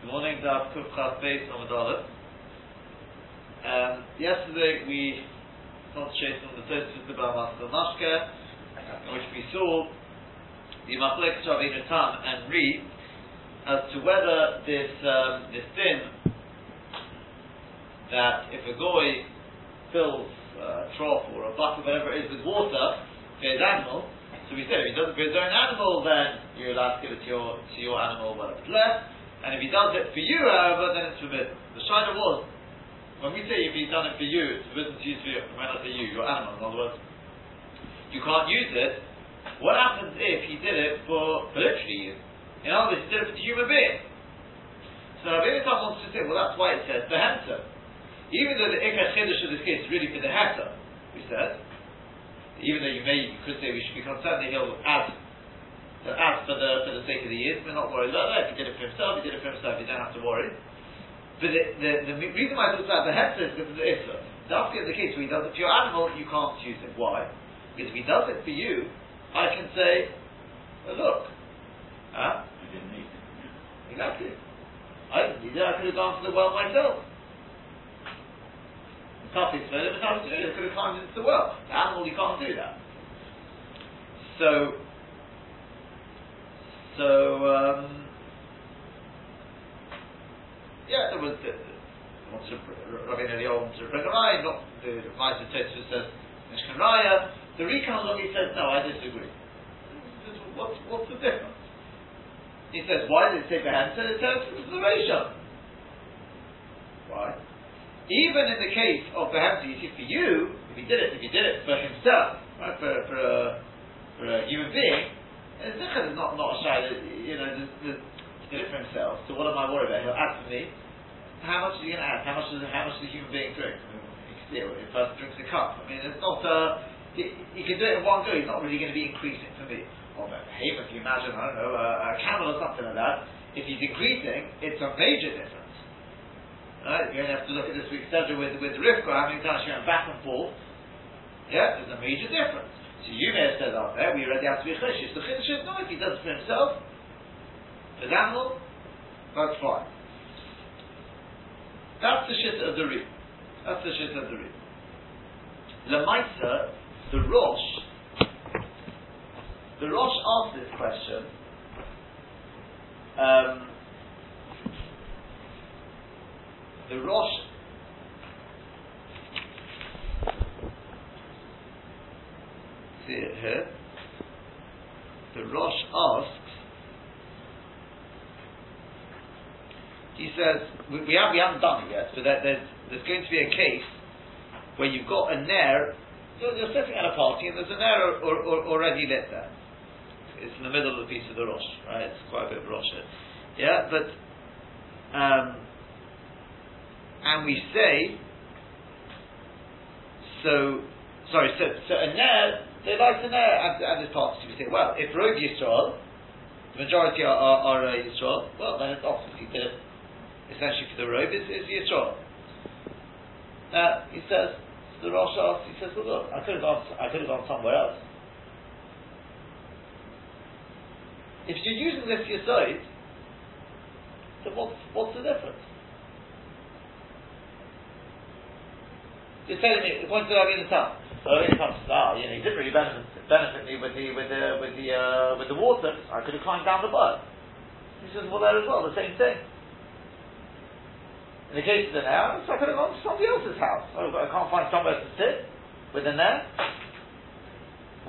Good morning, Daf Kufchat Beis Amadala. Um, yesterday we concentrated on the Tosfos about Master Mashke, in which we saw the Machlek Shavin Tam and Re as to whether this um, this din that if a goy fills a trough or a bucket, whatever it is, with water for his animal, so we said if he does it for his own animal, then you're allowed to give it to your to your animal whatever's left. And if he does it for you, however, then it's forbidden. The shiner was, when we say if he's done it for you, it's forbidden to use for you, when I say you, your animal, in other words, you can't use it. What happens if he did it for, for literally you? In other words, he did it for the human being. So Rabbi Yitzhak wants to say, well that's why it says the henter. Even though the Ikar Chiddush of this case is really for the heter, we said, even though you may, you could say we should be concerned that he'll add so as for the for the sake of the years, we're not worried about that. If he did it for himself, he did it for himself, you don't have to worry. But the, the, the reason why I talked about the heter is because of the Isra. That's the case where he does it for your animal, you can't choose it. Why? Because if he does it for you, I can say, well, look, huh? You didn't need it. Exactly. I didn't need it, I could have gone to the well myself. Coffee for it, but I could have climbed into the well. The animal, you can't do that. So, so, um, yeah, there was the, what's Rabbi Eliyahu not the Maisa Tetsu says Mishkan Raya. The along, he says, no, I disagree. What's, what's the difference? He says, why did it say Behem? It says it's the Rishon. Why? Even in the case of Behem, you see, for you, if he did it, if he did it for himself, right, for, for, a, for a human being, it's not, not a shy, you know, the, he did it for himself, so what am I worried about? He'll to me, how much is he going to add? How much does how much does a human being drink? I you can see it, if person drinks a cup. I mean, it's not a, he, he can do it in one go, he's not really going to be increasing for me. Or hey, if you imagine, I don't know, a, a camel or something like that, if he's increasing, it's a major difference. Right? You're going to have to look at this week's schedule with, with Rivka, how many times she went back and forth. Yeah, there's a major difference. So you may have said out there, we already have to be cheshish. The cheshish is no, if he does it for himself, his animal, that's fine. That's the shit of the re. That's the shit of the re. Lamaisa, the Rosh, the Rosh asked this question. Um, the Rosh see it here. The Rosh asks. He says we, we, have, we haven't done it yet, there, there's there's going to be a case where you've got a nair. You're, you're sitting at a party and there's a nair or, or, already lit there. It's in the middle of the piece of the Rosh, right? It's quite a bit of Rosh here. Yeah, but um, and we say so. Sorry, so so a nair they like to know at, at this part. We say, well, if Rov Yisrael, the majority are, are, are uh, Yisrael, well, then it's obviously the, essentially for the Rov is, is Yisrael. Now, he says, the Rosh asks, he says, well, look, I could have gone, I could have gone somewhere else. If you're using this Yisrael, then what's, what's the difference? You're telling me, the point that I've been town. So it comes to ah, you know, he didn't really benefit, benefit me with the with the with the uh, with the water. I could have climbed down the boat. He says, well, there as well, the same thing. In the case of the nair, so I could have gone to somebody else's house. Oh, but I can't find somewhere to sit with the nair.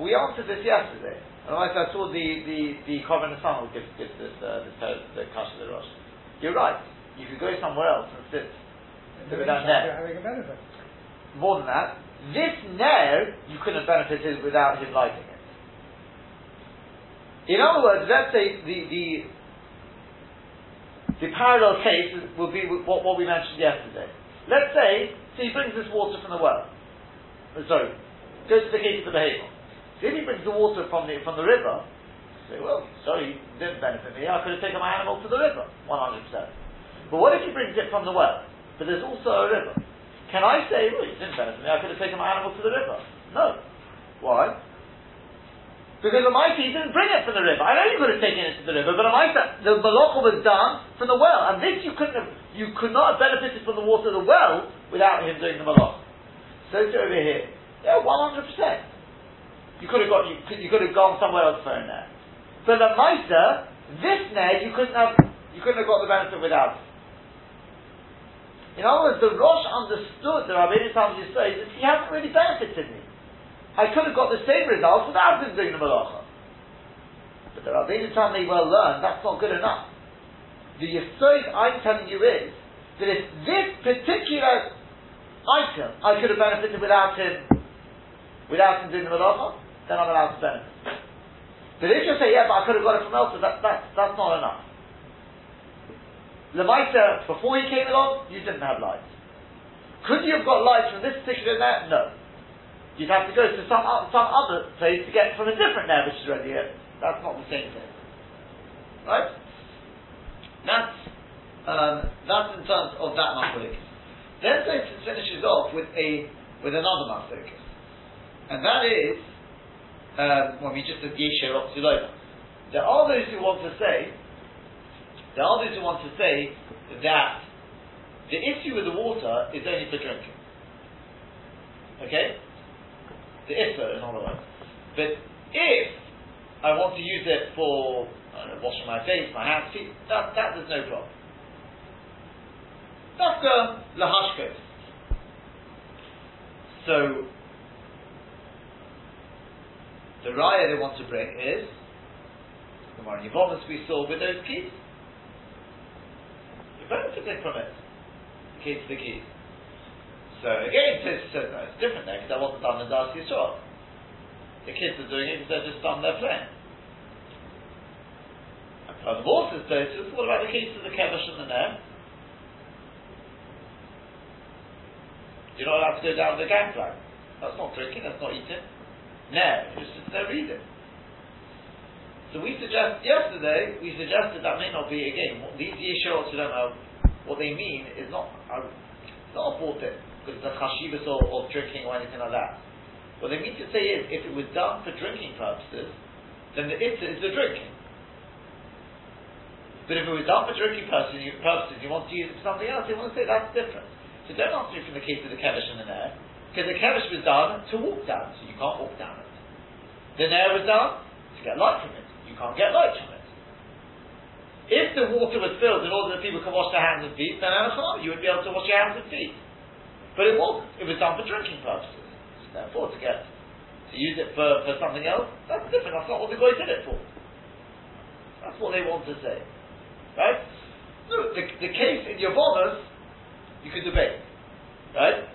We answered this yesterday. Otherwise, I saw the the the Kovan Son will give, give this uh, this uh, the Kasha the Rosh. You're right. You could go somewhere else and sit, sit without nair. Having a benefit. More than that, this nair, you couldn't have benefited without him lighting it. In other words, let's say the, the, the parallel case will be what, what we mentioned yesterday. Let's say, so he brings this water from the well. Uh, sorry, goes to the case of the behavior. So if he brings the water from the, from the river, say, well, sorry, didn't benefit me, I could have taken my animal to the river, 100%. But what if he brings it from the well? But there's also a river. Can I say, well, it didn't benefit me, I could have taken my animal to the river? No. Why? Because the mighty didn't bring it from the river. I know you could have taken it to the river, but the mighty, the malacha was done from the well, and this you couldn't have, you could not have benefited from the water of the well without him doing the malacha. So it's over here. Yeah, one hundred percent. You could have got you could, you could have gone somewhere else for a there. But the mitre, this net, you couldn't have you couldn't have got the benefit without. In other words, the Rosh understood the Rabbeinu Tam Yisrael that he hasn't really benefited me. I could have got the same results without him doing the malacha. But the Rabbeinu Tam may well learn that's not good enough. The Yisod I'm telling you is that if this particular item I could have benefited without him, without him doing the malacha, then I'm allowed to benefit. But if you say, yeah, but I could have got it from elsewhere, that, that, that's not enough. Lemaita, before he came along, you didn't have lights. Could you have got lights from this particular net? No. You'd have to go to some, some other place to get from a different net which is ready here. That's not the same thing. Right? That's, um, that's in terms of that machloek. Then Tosfos finishes off with a with another machloek, and that is um, when we just Yesher Otziloma. There are those who want to say, are those who want to say that the issue with the water is only for drinking. Okay? the Issa, in other words. But if I want to use it for washing my face, my hands, feet, that, that there's no problem. The lahashkos. So the raya they want to bring is the one Yavonis we saw with those keys. Benefiting from it. The keys to the keys. So again, Tis says no, it's different there because that wasn't done in Das Yisrael. The kids are doing it because they're just done their playing. And furthermore, says Tosfos, what about the case of the Kevish and the Nem? You're not allowed to go down the gangplank. That's not drinking, that's not eating. No, it's just no reading. So we suggest yesterday we suggested that may not be again these yeshurot who don't know what they mean is not uh, not a bought because the chashivas of, of drinking or anything like that. What they mean to say is, if it was done for drinking purposes, then the itter is the drinking. But if it was done for drinking purposes, you, purposes, you want to use it for something else, you want to say that's different. So don't answer me from the case of the kevish and the nair, because the kevish was done to walk down, so you can't walk down it. The nair was done to get light from it, you can't get light from it. If the water was filled in order that people could wash their hands and feet, then you would be able to wash your hands and feet. But it wasn't. It was done for drinking purposes. Therefore, to get to use it for, for something else, that's different. That's not what the guy did it for. That's what they want to say. Right? The, the case in Yavonis, you could debate. Right?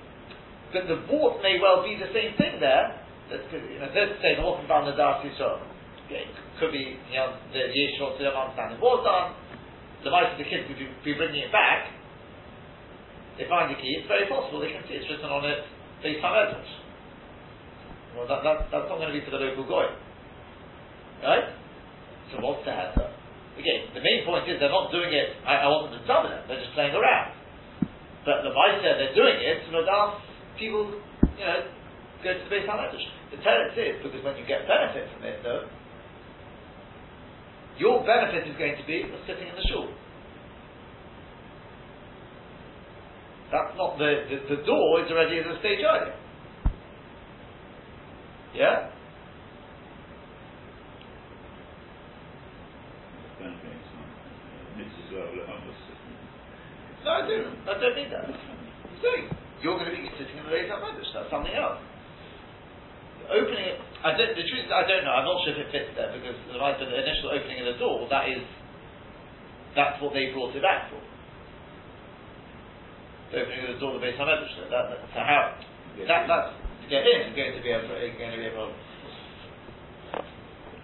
But the bought may well be the same thing there. That's, you know, let's say the walking down the Yisrael. Okay, could be, you know, the Yeshua to them understanding was done. The mice of the kids would be bringing it back they find the key, it's very possible they can see it's written on it Beis HaMedrash. Well, that, that, that's not going to be for the local goy. Right? So what's the answer? Again, the main point is they're not doing it, I, I wasn't determinate, they're just playing around. But the vice said they're doing it to ask people, you know, go to the Beis HaMedrash. The tenant is, because when you get benefit from it, though, your benefit is going to be sitting in the shul. That's not the, the, the door is already in the stage earlier. Yeah? No, I do. I don't mean that. I'm you're going to be sitting in the Beis HaMedrash. That's something else. Opening it, I don't, the truth is, I don't know. I'm not sure if it fits there because the, the initial opening of the door, that is, that's what they brought it back for the opening of the door the Beis Hamedrash. That, that, so how that that's to get in is going to be a going to be a problem.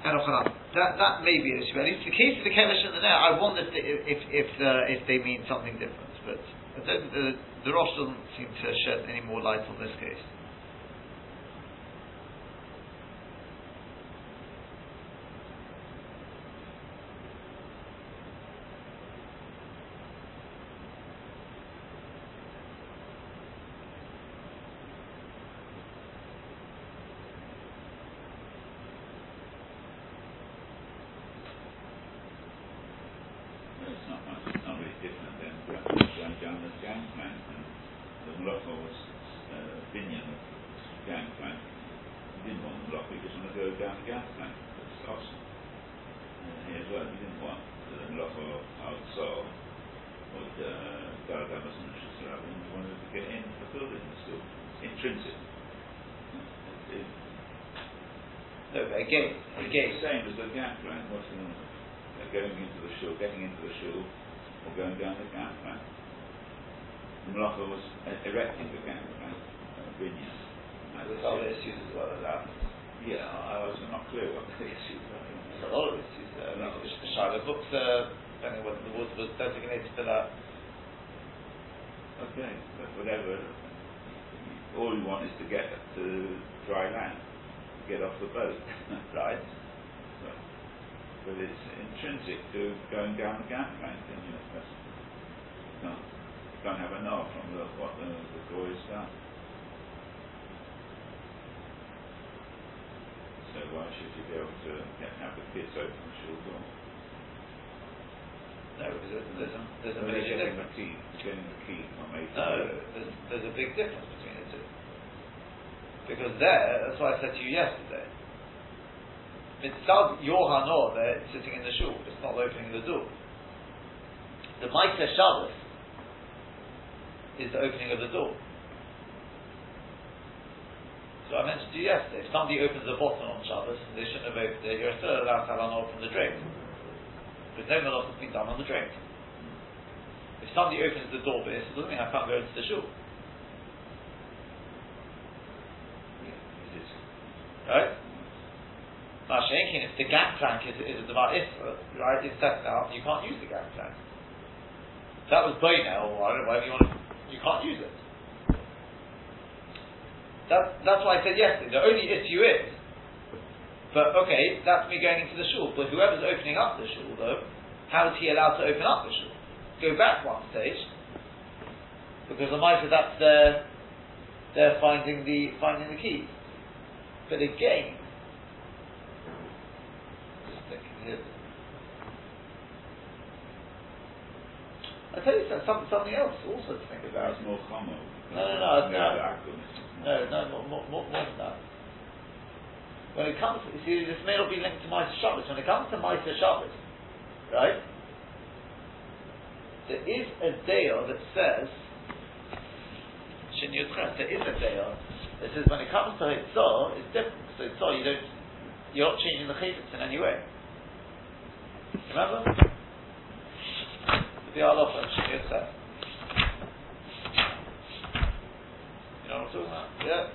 That that may be an issue. At least the case of the Kevish and the Nair, I wonder if they, if if, uh, if they mean something different. But the, the Rosh doesn't seem to shed any more light on this case. Malacha was uh, opinion of gangplank. He didn't want the Malacha, he just wanted to go down the gangplank. That's awesome. Uh, here as well, he didn't want the Malacha outside or Garagamas and Shisra. He wanted to get in the building, it's still intrinsic. No, but again, again, the same as the gangplank. What's the uh, going into the shul, getting into the shul, or going down the gangplank? The Malacha was uh, erecting the gangplank, uh, binyan. And there's other issues as well as that. Yeah, I was not clear what the issues are. There's a lot of issues there. No. The the Shiloh books, uh, depending on whether the water was designated for that. Okay, but whatever. All you want is to get to dry land, get off the boat, Right. but, but it's intrinsic to going down the gangplank, and you know, no, don't have a no from the, what the, the goy has done. So why should you be able to get, have the kids open door? No, there's, there's a, there's a major getting the key, the key A to No, there's, there's a big difference between the two. Because there, that's what I said to you yesterday. It's still your hanor there sitting in the shul. It's not opening the door. The Maita Shabbos is the opening of the door. So I mentioned to you yesterday, if somebody opens the bottom on Shabbos they shouldn't have opened it, you're still allowed to have hanor from the drink. Because no malach has been done on the drink. If somebody opens the door base, it doesn't mean I can't go into the shul. Right? Now, Shenkin, if the gangplank is, is a devar isra, right, it's set out, you can't use the gangplank. That was Boina, or I don't know, whatever you want to, you can't use it. That, that's why I said yesterday, the only issue is, but okay, that's me going into the shul, but whoever's opening up the shul, though, how is he allowed to open up the shul? Go back one stage, because the mice that's their, they're finding the, finding the keys. But again, just thinking here. I tell you some- some, something else also to think about. It's more common. No, no, no, no. No. No, no, more, more, more, more than that. When it comes, you see, this may not be linked to Meister Shabbos. When it comes to Meister Shabbos, right? There is a deo that says, Shin there is a deo that says when it comes to Hitzah, it's different. So Hitzah, you don't, you're not changing the chayvitz in any way. Remember? The Aloha, Shin Yud You know what I'm talking about? Yeah.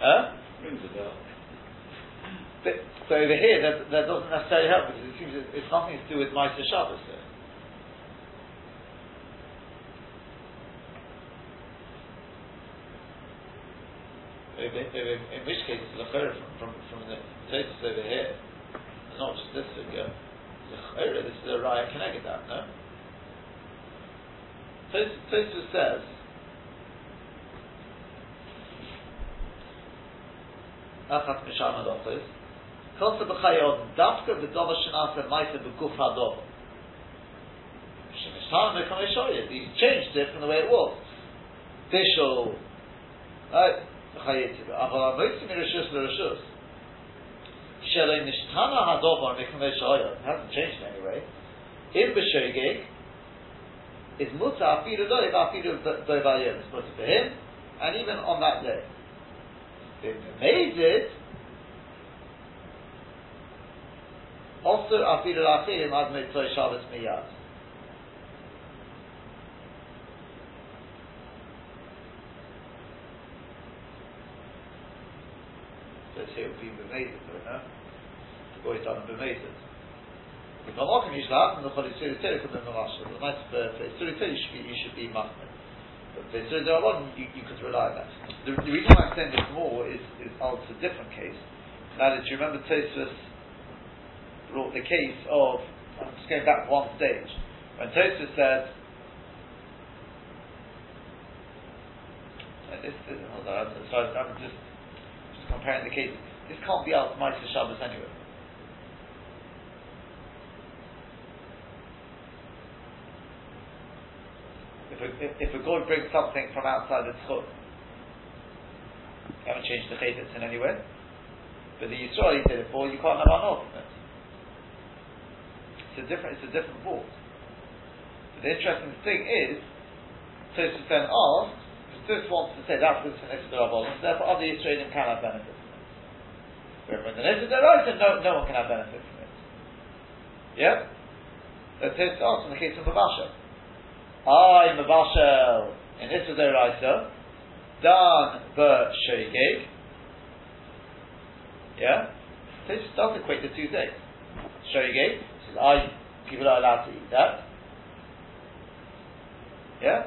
Huh? Rings a bell. But, so over here, that, that doesn't necessarily help because it seems it, it's nothing to do with Meister Shabbos over, in which case, Lachera from, from, from the Tosis over here, not just this figure. Lachera, this is a Raya connected that, no? Tosis says, Achat Misham Adopis, Kosa b'chayot dafka v'dova shenasa ma'isa b'guf hadova. Shemishtan mekam eshoyed. He changed it from the way it was. Bishul, right? Aval amoitzi mirishus l'rishus. Shelei nishtana hadova mekam eshoyed. Hasn't changed in any way. Is muta afidu doiv afidu doiv ayim. It's muta for him and even on that day. It Oster a also afilu lachim ad mitzvah Shabbos miyad. Says here would be bemazed, no? The boy's done bemazed. If I'm not going to use that, then the Holy Spirit to be the last one. The nice place, you should be machmed. Be Mahmed. But for Tzuri Tzuri you, you could rely on that. The, the reason why I'm saying this more is, is oh, it's a different case. Now, did you remember Tosfos brought the case of, I'm just going back one stage, when Tosfos said, this, this, hold on, I'm, sorry, I'm just, just comparing the cases. This can't be out Meister Shabbos anyway. If a, if a god brings something from outside the you haven't changed the chaytetz in any way. But the Yisrael he did it you can't have anot from it. It's a different, it's a different ball. But the interesting thing is, Tosfos then because Tosfos wants to say that's because it's an Israel therefore other Israelim can have benefit from it. Wherever in the Israel oh, no, no one can have benefit from it. Yeah? But Tosfos asks in the case of Mavashel. I, Mavashel, in Israel done the Shogeg, yeah? This does equate to two things. Shogeg, says, I, people are allowed to eat that. Yeah?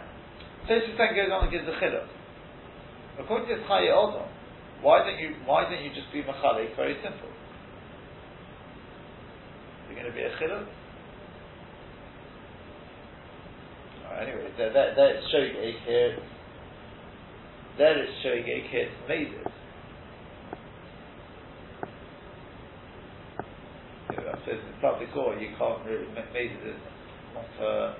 So Tosfos then goes on and gives a chiluk. According to Chaye Odom, why don't you why don't you just be machalik? Very simple. There going to be a chiluk? Anyway, there, there it's shogeg here. There is shogeg here. It's amazing. says in public or you can't really make it not uh,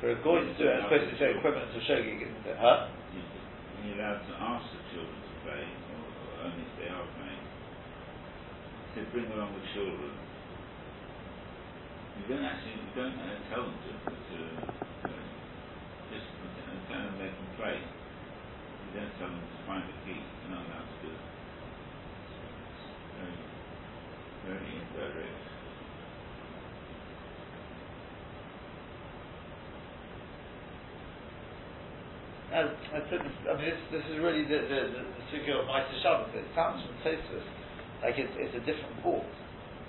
for a goy to do it, especially say equivalent to shogig, isn't it? Huh? Are you allowed to ask the children to play, or only if they are playing? To bring along the children. You don't actually, you don't uh, tell them to, to uh, just of make them play. You don't tell them to find the key. You're not allowed to do it. Very, indirect. I said, I mean, this, this is really the the, the, of Meister Shabbos. It sounds from Tosfos like it's, it's a different ball.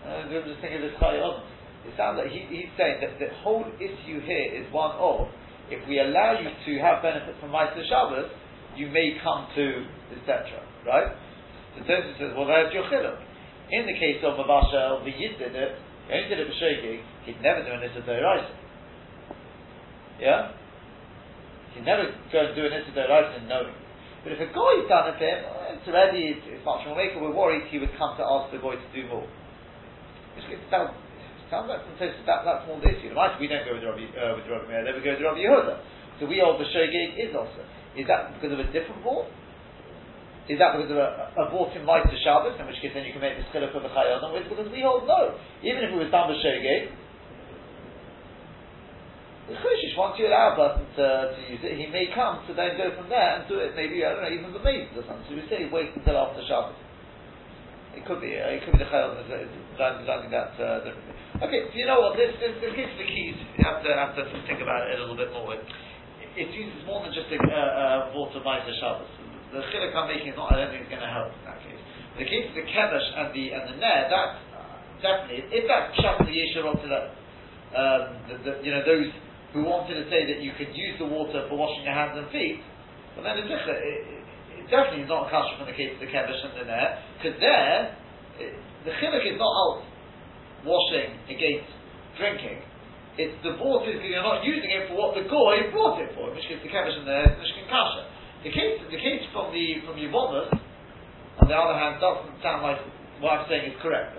Uh, I'm just thinking of this Chayyim. It sounds like he, he's saying that the whole issue here is one of if we allow you to have benefit from Meister Shabbos, you may come to etc. Right? So Tosfos says, well, there's your chiluk. In the case of Mavashel, the Yid did it. He only did it for Shogig. He'd never do an Issa Yeah. He's never going to do an Issa Doraisa knowing. But if a guy's done it him, it's already, it's, much more maker, we're worried he would come to ask the guy to do more. Like from that, that's more the issue. The we don't go with Rabbi, uh, with Rabbi Meir, then we go with Rabbi Yehuda. So we hold the Shogeg is also. Is that because of a different ball? Is that because of a, a bought in to Shabbos, in which case then you can make the skillet for the Chayyadam? Or is because we hold no? Even if it was done with Shogeg, the Choshish wants you allow a person to, to use it, he may come to then go from there and do it maybe, I don't know, even the maid or something. So we say wait until after Shabbos. It could be, uh, it could be the Chayil designing that uh, differently. Okay, you know what, this, this, this case the keys, you have to, have to think about it a little bit more. It, it uses more than just a uh, uh, water Meiser Shabbos. The chiluk I'm making is not, I don't think it's going to help in that case. The case of the Kedesh and the, and the Ner, that, definitely, if that's Shabbos the Yeshurot to that, um, the, the, you know, those who wanted to say that you could use the water for washing your hands and feet, but then it's it, it, definitely is not a kasha from the case of the kevish and the ner, because there, it, the chiluk is not out washing against drinking, it's the water, you're not using it for what the goy brought it for, which case the kevish and the mishkan kasha. The case, the case from the, from Yevonus, on the other hand, doesn't sound like what I'm saying is correct.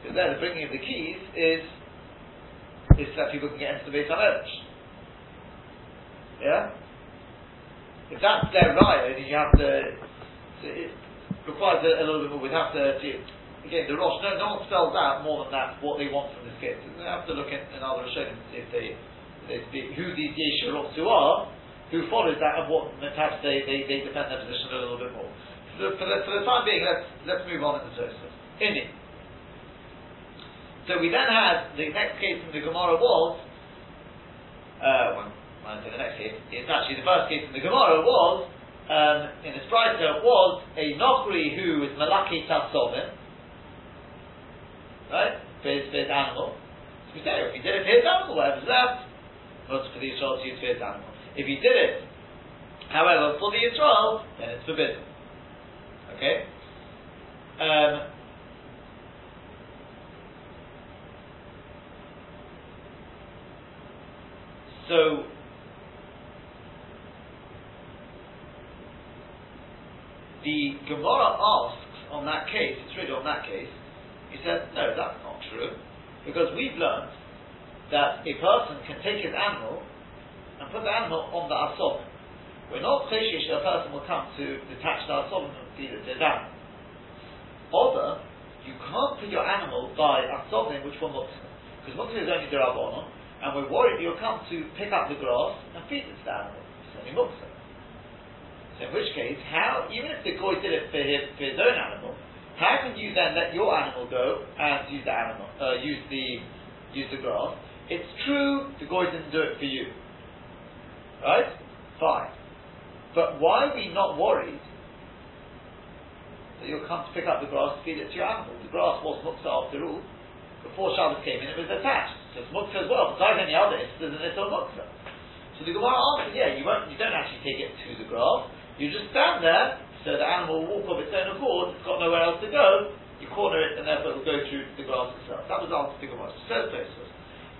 Because there, the bringing of the keys is is that people can get into the Beit HaMedrash. Yeah? If that's their riot, you have to, it requires a, a, little bit more, we'd have to, again, the Rosh, no, no one spells out more than that what they want from this case. They have to look at in other Rishonim to see if they, if they, who these Yeshurot are, who follows that and what perhaps they, they, they defend their position a little bit more. So for the, for the time being, let's, let's move on in the Tosfos. In it. So we then had the next case in the Gemara was, uh, when I the next case, it's actually the first case in the Gemara was, um, in the Spriter, was a Nokri who was Malaki Tasovin, right, for his, for his animal. If he did it for his animal, whatever's left, not for the Yisrael to use for his animal. If he did it, however, for the Yisrael, then it's forbidden. Okay? Um, So, the Gemara asks on that case, it's really on that case, he said, no, that's not true, because we've learned that a person can take his animal and put the animal on the asob. We're not cheshish that a person will come to detach the asob and feed it to his animal. Although, you can't put your animal by asobim which one muksa. Because muksa is only derabonah, and we're worried you'll come to pick up the grass and feed it to the animal. It's only. So in which case, how, even if the goy did it for his, for his own animal, how can you then let your animal go and use the animal, uh, use the use the grass? It's true the goy didn't do it for you, right? Fine, but why are we not worried that you'll come to pick up the grass to feed it to your animal? The grass was muksa after all. Before Shabbos came in, it was attached. So it's muksa as well. Besides any other it's a muksa. So the Gemara answered, yeah, you won't, you don't actually take it to the grass. You just stand there, so the animal will walk of its own accord, it's got nowhere else to go, you corner it, and therefore it will go through the grass itself. That was the answer to the Tosfos.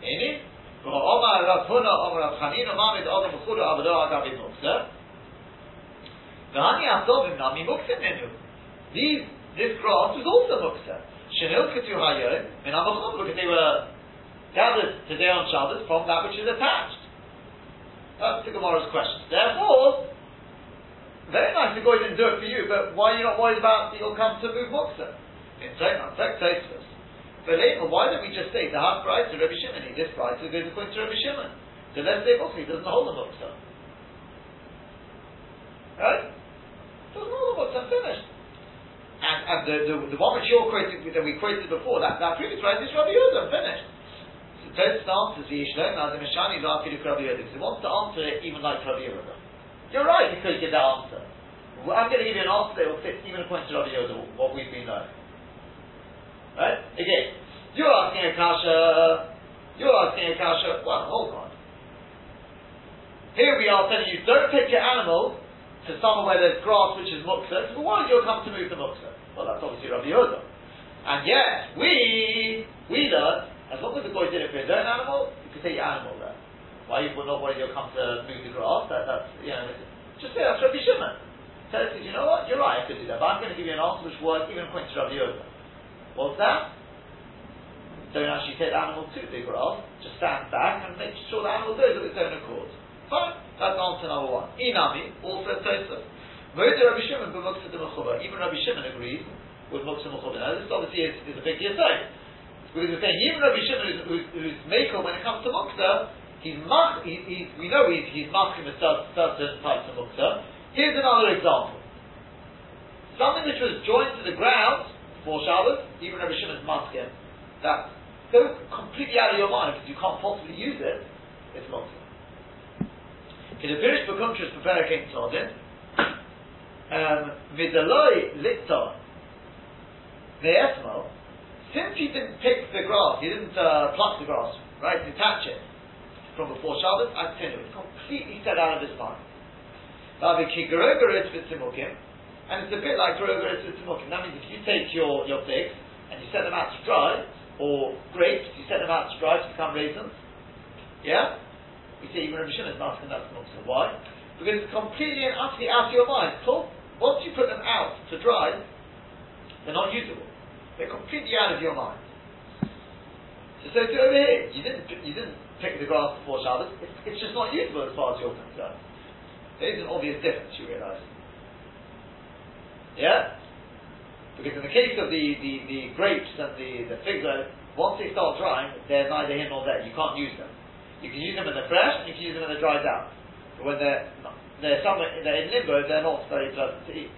In it, Huna, Omar. These, this grass was also Muksa. Because they were gathered today on Shabbos from that which is attached. That's the Gemara's question. Therefore, very nice the guy didn't do it for you, but why are you not worried about you'll come to move muksa? In Tainan, Tek Tosfos. But later, why don't we just say the half price to Rabbi Shimon? This price goes according to Rabbi Shimon. So let's say muksa, he doesn't hold the muksa. Right? Doesn't hold the muksa, finished. And, and the, the, the one which you're quoting, that we quoted before, that, that previous price is Rabbi Yehuda, finished. So Tosfos answers the Yishlom, now the Mishani is asking Rabbi Yehuda, he wants to answer it even like Rabbi Yehuda. You're right, you could give that answer. I'm going to give you an answer that will fit even according to Rabbi Yoda, what we've been learning. Right? Again, you're asking a you're asking a well, hold on. Here we are telling you, don't take your animal to somewhere where there's grass which is muksa, but why don't you come to move the muksa? Well, that's obviously Rabbi Yoda. And yet, we, we learn, as long as the boy did it for his own animal, you can take your animal there. Why you not worried you'll come to move the grass? That, that's, you know, just say that's Rabbi Shimon. Tell us, you know what, you're right, I could do that, but I'm going to give you an answer which works even according to Rabbi Yoda. What's that? Don't actually take the animal to the grass, just stand back and make sure the animal goes of its own accord. Fine, that's answer number one. Inami, also Tosfos. Moed Rabbi Shimon b'muksa de Even Rabbi Shimon agrees with muksa mechuba. Now this obviously is, is a big yesod. Because we're saying even Rabbi Shimon who's, who's, who's maker when it comes to muksa, he's mach, he, he, we know he's, he's machim with certain types of mukta. Here's another example. Something which was joined to the ground for Shabbos, even Rabbi Shimon's maskim, that. Go completely out of your mind because you can't possibly use it, it's the Pirish Bekumtrus Prepare King Tzodin, Vidaloi Likta Ve'esmo, since he didn't pick the grass, he didn't uh, pluck the grass, right, detach it, from before Shabbos, I tell you, it's completely set out of his mind. And it's a bit like Gerogeres Vitzimukim. That means if you take your, your figs and you set them out to dry, or grapes, you set them out to dry to become raisins, yeah? We see even Rabbi Shimon is asking that's not so. Why? Because it's completely and utterly out of your mind. So once you put them out to dry, they're not usable. They're completely out of your mind. So, so over here, you didn't, you didn't pick the grass before Shabbos, it's, it's just not usable as far as you're concerned. There is an obvious difference, you realise. Yeah? Because in the case of the, the, the grapes and the, the figs, once they start drying, they're neither here nor there. You can't use them. You can use them when they're fresh, and you can use them when they're dried out. But when they're, they're, somewhere, they're in limbo, they're not very pleasant to eat.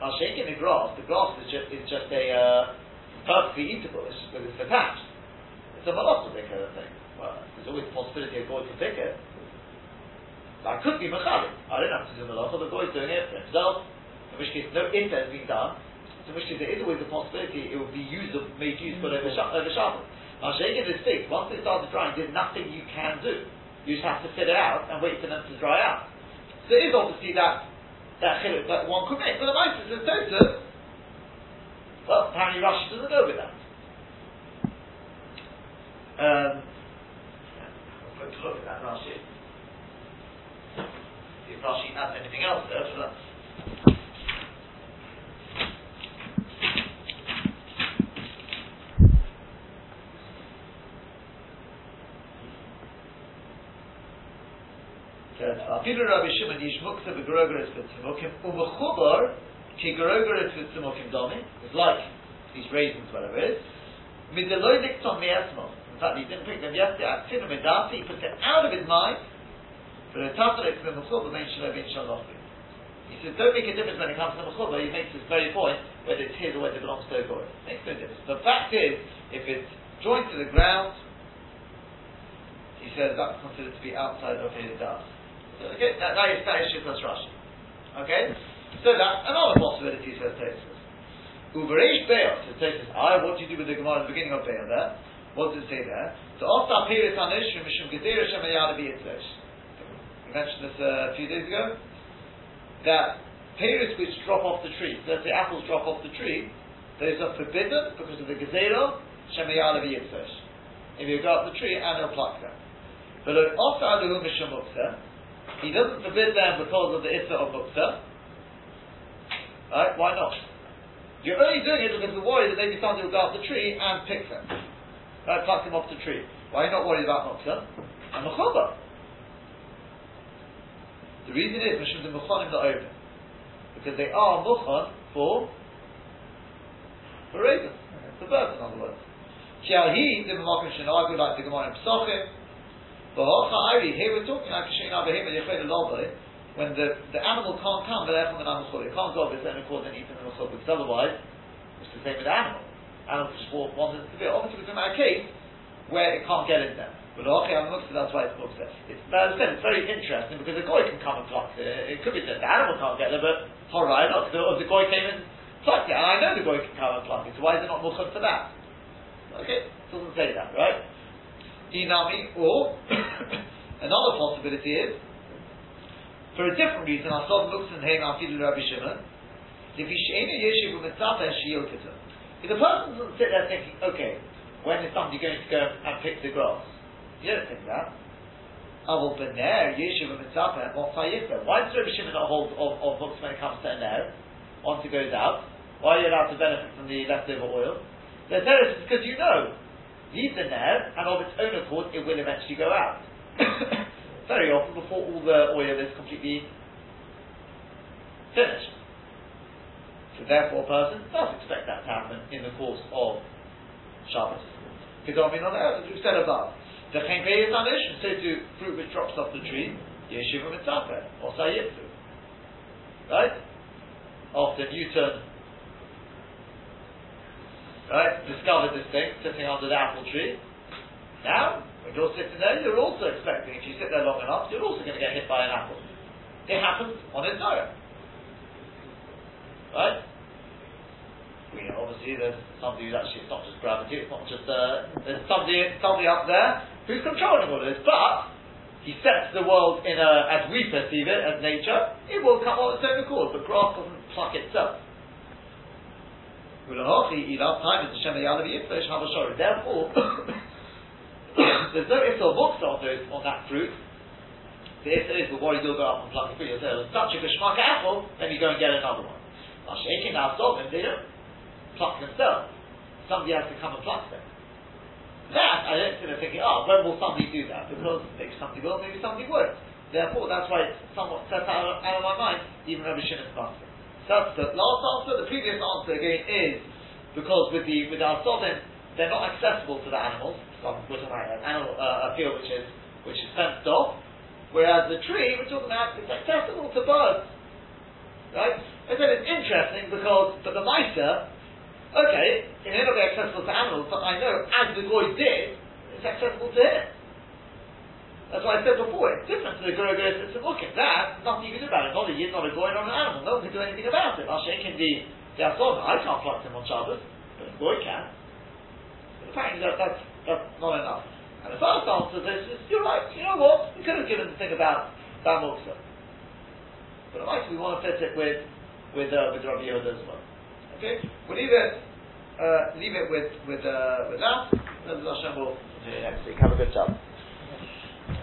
Now, shaking the grass, the grass is just, is just a uh, perfectly eatable, it's, because it's attached. It's a malachah kind of thing. Well, there's always the possibility of going to pick it. That could be machalik. I don't have to do malacha, the boy is doing it for himself, in which case no inter has been done, in which case there is always a possibility it will be used, made useful over, over Shabbos. Now shaking this fig, once they start drying, there's nothing you can do. You just have to sit it out and wait for them to dry out. So there is obviously that that chiluk that one could make. But the Mises says Tosfos, well, apparently Rashi doesn't go with that. Um, look at that Rashi. See if Rashi has anything else there. So that's Afilu Rabbi Shimon Yish Mukta Begrogeres Vitzimukim Umechubar Ki Grogeres Vitzimukim Domi. It's like these raisins, whatever it is. Mideloidik Tom Miasmo. In fact, he didn't pick them yesterday. Aktinu Medati. He put it out of his mind. But a Tatarik Mechubar Mein Shalom Ein Shalom. He says, don't make a difference when it comes to Mechubar. He makes this very point, whether it's his or whether it belongs to a Goy. Makes no difference. The fact is, if it's joined to the ground, he says that's considered to be outside of his dust. Okay, that, that is, that is Shittas Rashi. Okay? So that's another possibility, says Tosfos. Ubereish Be'er, says Tosfos, I, what do you do with the Gemara at the beginning of Be'er there? What does it say there? So, Osta Piris Anish, Mishum Gedera Shemayala B'Yitzresh. We mentioned this uh, a few days ago that periods which drop off the tree, so let's say apples drop off the tree, those are forbidden because of the gezerah shemayala v'yitzvesh. If you go up the tree and he'll pluck them. But also aluhu mishum he doesn't forbid them because of the issa of mukta. Right? Why not? You're only doing it because you're worried that maybe somebody will go up the tree and pick them. Right? Pluck them off the tree. Why are you not worried about mukta? And mechubah. The reason is Mishum the Muchanim La'orim. Because they are Muchan for for raisins. The birds, in other words. Kiahi, the Mamakim Shinagu, like the Gemara in Ari, here we're talking like Shein Abahim and when the, the animal can't come, but therefore the animal It can't go of its own accord and eat an animal because otherwise, it's the same with the animal. Animals just walk one into the field. Obviously, we're talking about a case where it can't get in there. But okay, I'm looking, that's why it's mukta. It's, as I said, it's very interesting because the goy can come and pluck it. It could be that the animal can't get there, but not or the goy came and plucked it. And I know the goy can come and pluck it, so why is it not mukha for that? Okay, it doesn't say that, right? Inami, or another possibility is for a different reason. The looks in Haim Afidu Rabbi Shimon. If the person doesn't sit there thinking, okay, when is somebody going to go and pick the grass? You don't think that. Oh, Motzayifah. Why does Rabbi Shimon not hold of, of books when it comes to a ner? Once it goes out, why are you allowed to benefit from the leftover oil? The third is because you know, leave the ner, and of its own accord, it will eventually go out. Very often, before all the oil is completely finished. So therefore, a person does expect that to happen in the course of Shabbos. Kedomin on earth, as we've said above. The Chenpei Anish, and say to fruit which drops off the tree, Yeshiva Mitzapeh, or Sayyiptu. Right? After Newton right, discovered this thing sitting under the apple tree. Now, when you're sitting there, you're also expecting, if you sit there long enough, you're also going to get hit by an apple. It happens on its own. Right? We know, obviously, there's somebody who's actually, it's not just gravity, it's not just, uh, there's somebody, somebody up there who's controlling all this, but he sets the world in a, as we perceive it, as nature, it will come on its own accord, The grass doesn't pluck itself. Therefore, there's no iftar books on those on that fruit. The iftar is, but worried you'll go up and pluck the fruit yourself. It's such a geshmak apple, then you go and get another one. Now, shaking out them, they don't pluck themselves. Somebody has to come and pluck them. That, I don't there thinking, oh, when will somebody do that? Because maybe somebody will, maybe somebody won't. Therefore, that's why it's somewhat set out, out of my mind, even Rabbi Shimon's answer. That's the last answer. The previous answer, again, is because with the with our sodom, they're not accessible to the animals. So we're talking an animal, uh, a field which is which is fenced off, whereas the tree, we're talking about, it's accessible to birds. Right? I said it's interesting because, for the mitre, Okay, it may not be accessible to animals, but I know as the goy did, it's accessible to him. That's why I said before, it's different to the Guru Guru Look at that, nothing you can do about it. Not a yid, not a goy, not an animal. No one can do anything about it. I'll shake in the, Asov. I can't pluck him on Shabbos, but the goy can. But apparently that, that's, that's not enough. And the first answer is, is you're right, you know what? We could have given the thing about Bam But like we want to fit it with, with, uh, with Rabbi Yehuda as well. Okay? We'll leave it, uh, leave it with, with, uh, with that. Then Hashem will next week. Have a good job.